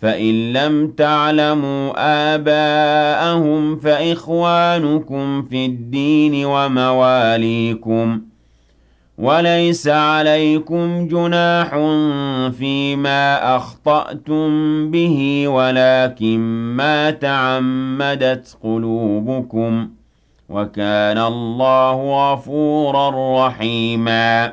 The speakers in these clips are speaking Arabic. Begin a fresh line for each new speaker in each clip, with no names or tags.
فَإِن لَّمْ تَعْلَمُوا آبَاءَهُمْ فَإِخْوَانُكُمْ فِي الدِّينِ وَمَوَالِيكُمْ وَلَيْسَ عَلَيْكُمْ جُنَاحٌ فِيمَا أَخْطَأْتُم بِهِ وَلَكِن مَّا تَعَمَّدَتْ قُلُوبُكُمْ وَكَانَ اللَّهُ غَفُورًا رَّحِيمًا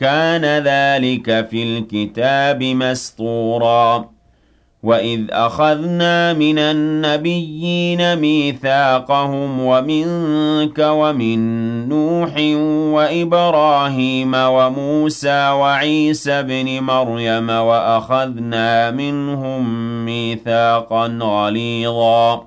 كان ذلك في الكتاب مسطورا وإذ أخذنا من النبيين ميثاقهم ومنك ومن نوح وإبراهيم وموسى وعيسى بن مريم وأخذنا منهم ميثاقا غليظا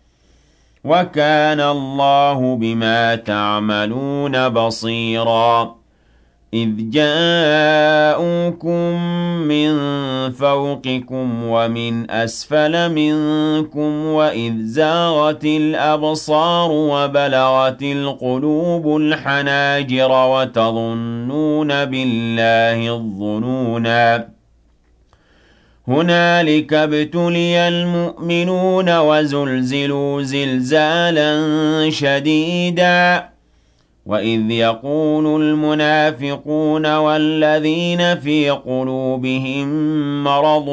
وَكَانَ اللَّهُ بِمَا تَعْمَلُونَ بَصِيرًا إِذْ جَاءُوكُم مِّن فَوْقِكُمْ وَمِنْ أَسْفَلَ مِنكُمْ وَإِذْ زَاغَتِ الْأَبْصَارُ وَبَلَغَتِ الْقُلُوبُ الْحَنَاجِرَ وَتَظُنُّونَ بِاللَّهِ الظُّنُونَا هُنَالِكَ ابْتُلِيَ الْمُؤْمِنُونَ وَزُلْزِلُوا زِلْزَالًا شَدِيدًا وَإِذْ يَقُولُ الْمُنَافِقُونَ وَالَّذِينَ فِي قُلُوبِهِم مَّرَضٌ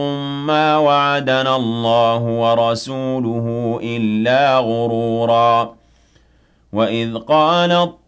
مَّا وَعَدَنَا اللَّهُ وَرَسُولُهُ إِلَّا غُرُورًا وَإِذْ قال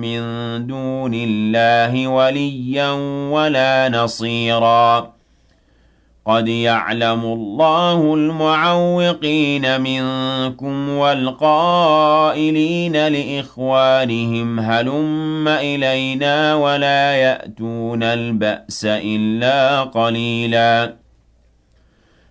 مِّن دُونِ اللَّهِ وَلِيًّا وَلَا نَصِيرًا قَدْ يَعْلَمُ اللَّهُ الْمُعَوِّقِينَ مِنكُمْ وَالْقَائِلِينَ لِإِخْوَانِهِمْ هَلُمَّ إِلَيْنَا وَلَا يَأْتُونَ الْبَأْسَ إِلَّا قَلِيلًا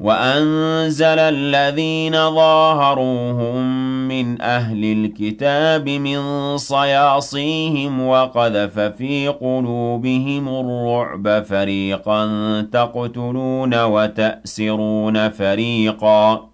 وأنزل الذين ظاهروهم من أهل الكتاب من صياصيهم وقذف في قلوبهم الرعب فريقا تقتلون وتأسرون فريقا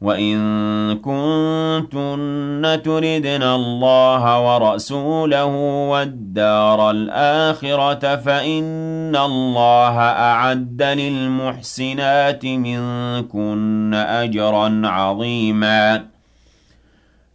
وَإِن كُنتُنَّ تُرِدْنَ اللَّهَ وَرَسُولَهُ وَالدَّارَ الْآخِرَةَ فَإِنَّ اللَّهَ أَعَدَّ لِلْمُحْسِنَاتِ مِنكُنَّ أَجْرًا عَظِيمًا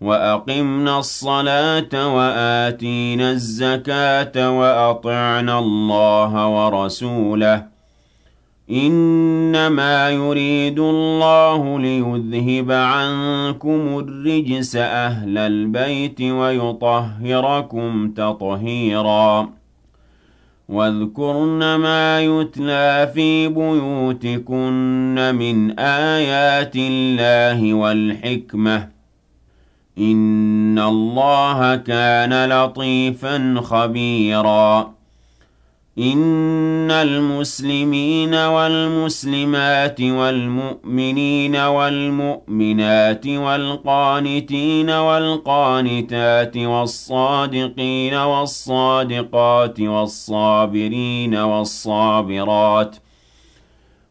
وَأَقِمْنَا الصَّلَاةَ وَآتِينَا الزَّكَاةَ وَأَطِعْنَا اللَّهَ وَرَسُولَهُ إِنَّمَا يُرِيدُ اللَّهُ لِيُذْهِبَ عَنكُمُ الرِّجْسَ أَهْلَ الْبَيْتِ وَيُطَهِّرَكُمْ تَطْهِيرًا واذكرن ما يتلى في بيوتكن من آيات الله والحكمة إِنَّ اللَّهَ كَانَ لَطِيفًا خَبِيرًا إِنَّ الْمُسْلِمِينَ وَالْمُسْلِمَاتِ وَالْمُؤْمِنِينَ وَالْمُؤْمِنَاتِ وَالْقَانِتِينَ وَالْقَانِتَاتِ وَالصَّادِقِينَ وَالصَّادِقَاتِ وَالصَّابِرِينَ وَالصَّابِرَاتِ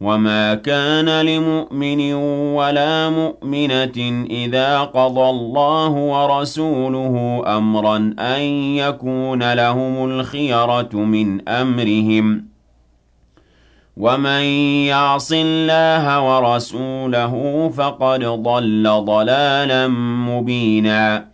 وَمَا كَانَ لِمُؤْمِنٍ وَلَا مُؤْمِنَةٍ إِذَا قَضَى اللَّهُ وَرَسُولُهُ أَمْرًا أَن يَكُونَ لَهُمُ الْخِيَرَةُ مِنْ أَمْرِهِمْ وَمَن يَعْصِ اللَّهَ وَرَسُولَهُ فَقَدْ ضَلَّ ضَلَالًا مُّبِينًا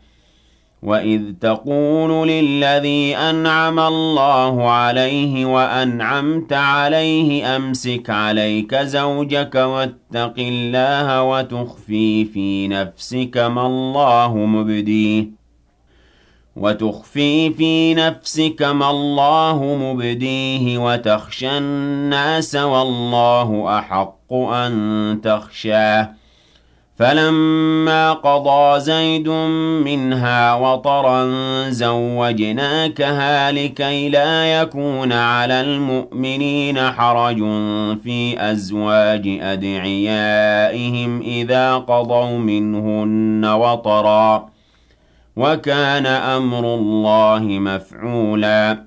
وَإِذْ تَقُولُ لِلَّذِي أَنْعَمَ اللَّهُ عَلَيْهِ وَأَنْعَمْتَ عَلَيْهِ أَمْسِكْ عَلَيْكَ زَوْجَكَ وَاتَّقِ اللَّهَ وَتُخْفِي فِي نَفْسِكَ مَا اللَّهُ مُبْدِيهِ وتخفي في نفسك ما الله مبديه وتخشى الناس والله أحق أن تخشاه فَلَمَّا قَضَىٰ زَيْدٌ مِنْهَا وَطَرًا زَوَّجْنَاكَهَا لِكَيْ لَا يَكُونَ عَلَى الْمُؤْمِنِينَ حَرَجٌ فِي أَزْوَاجِ أَدْعِيَائِهِمْ إِذَا قَضَوْا مِنْهُنَّ وَطَرًا ۚ وَكَانَ أَمْرُ اللَّهِ مَفْعُولًا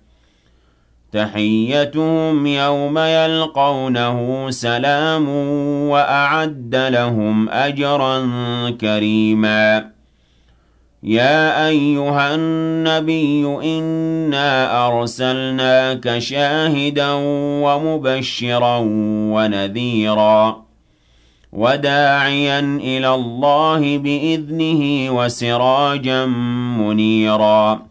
تحيتهم يوم يلقونه سلام وأعد لهم أجرا كريما يا أيها النبي إنا أرسلناك شاهدا ومبشرا ونذيرا وداعيا إلى الله بإذنه وسراجا منيرا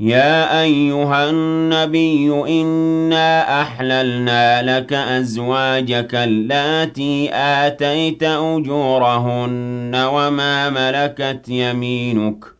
يا أيها النبي إنا أحللنا لك أزواجك اللاتي آتيت أجورهن وما ملكت يمينك ۖ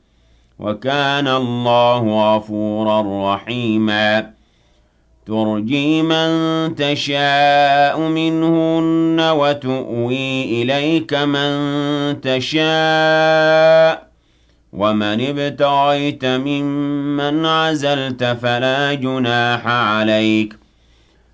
وَكَانَ اللَّهُ غَفُورًا رَّحِيمًا تُرْجِي مَن تَشَاءُ مِنْهُنَّ وَتُؤْوِي إِلَيْكَ مَن تَشَاءُ وَمَنِ ابْتَغَيْتَ مِمَّنْ عَزَلْتَ فَلَا جُنَاحَ عَلَيْكَ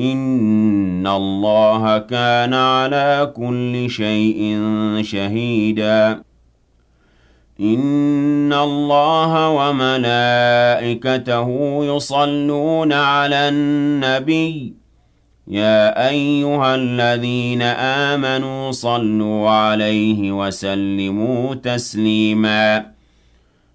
إِنَّ اللَّهَ كَانَ عَلَى كُلِّ شَيْءٍ شَهِيدًا إِنَّ اللَّهَ وَمَلَائِكَتَهُ يُصَلُّونَ عَلَى النَّبِيِّ يَا أَيُّهَا الَّذِينَ آمَنُوا صَلُّوا عَلَيْهِ وَسَلِّمُوا تَسْلِيمًا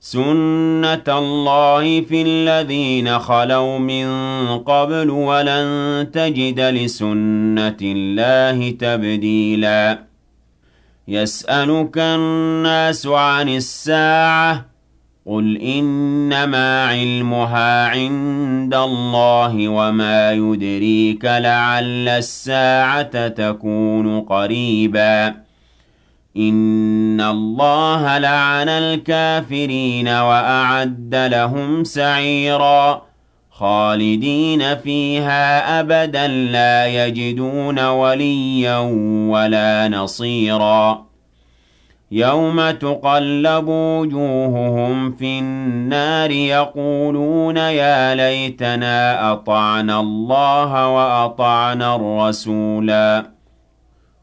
سُنَّةَ اللَّهِ فِي الَّذِينَ خَلَوْا مِن قَبْلُ ۖ وَلَن تَجِدَ لِسُنَّةِ اللَّهِ تَبْدِيلًا يَسْأَلُكَ النَّاسُ عَنِ السَّاعَةِ ۖ قُلْ إِنَّمَا عِلْمُهَا عِندَ اللَّهِ ۖ وَمَا يُدْرِيكَ لَعَلَّ السَّاعَةَ تَكُونُ قَرِيبًا إِنَّ اللَّهَ لَعَنَ الْكَافِرِينَ وَأَعَدَّ لَهُمْ سَعِيرًا خَالِدِينَ فِيهَا أَبَدًا لَا يَجِدُونَ وَلِيًّا وَلَا نَصِيرًا يَوْمَ تُقَلَّبُ وُجُوهُهُمْ فِي النَّارِ يَقُولُونَ يَا لَيْتَنَا أَطَعْنَا اللَّهَ وَأَطَعْنَا الرَّسُولَا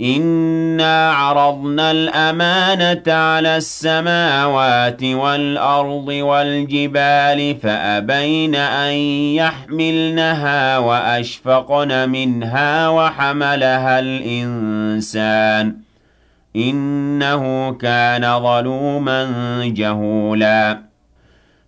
إِنَّا عَرَضْنَا الْأَمَانَةَ عَلَى السَّمَاوَاتِ وَالْأَرْضِ وَالْجِبَالِ فَأَبَيْنَ أَن يَحْمِلْنَهَا وَأَشْفَقْنَ مِنْهَا وَحَمَلَهَا الْإِنسَانُ إِنَّهُ كَانَ ظَلُومًا جَهُولًا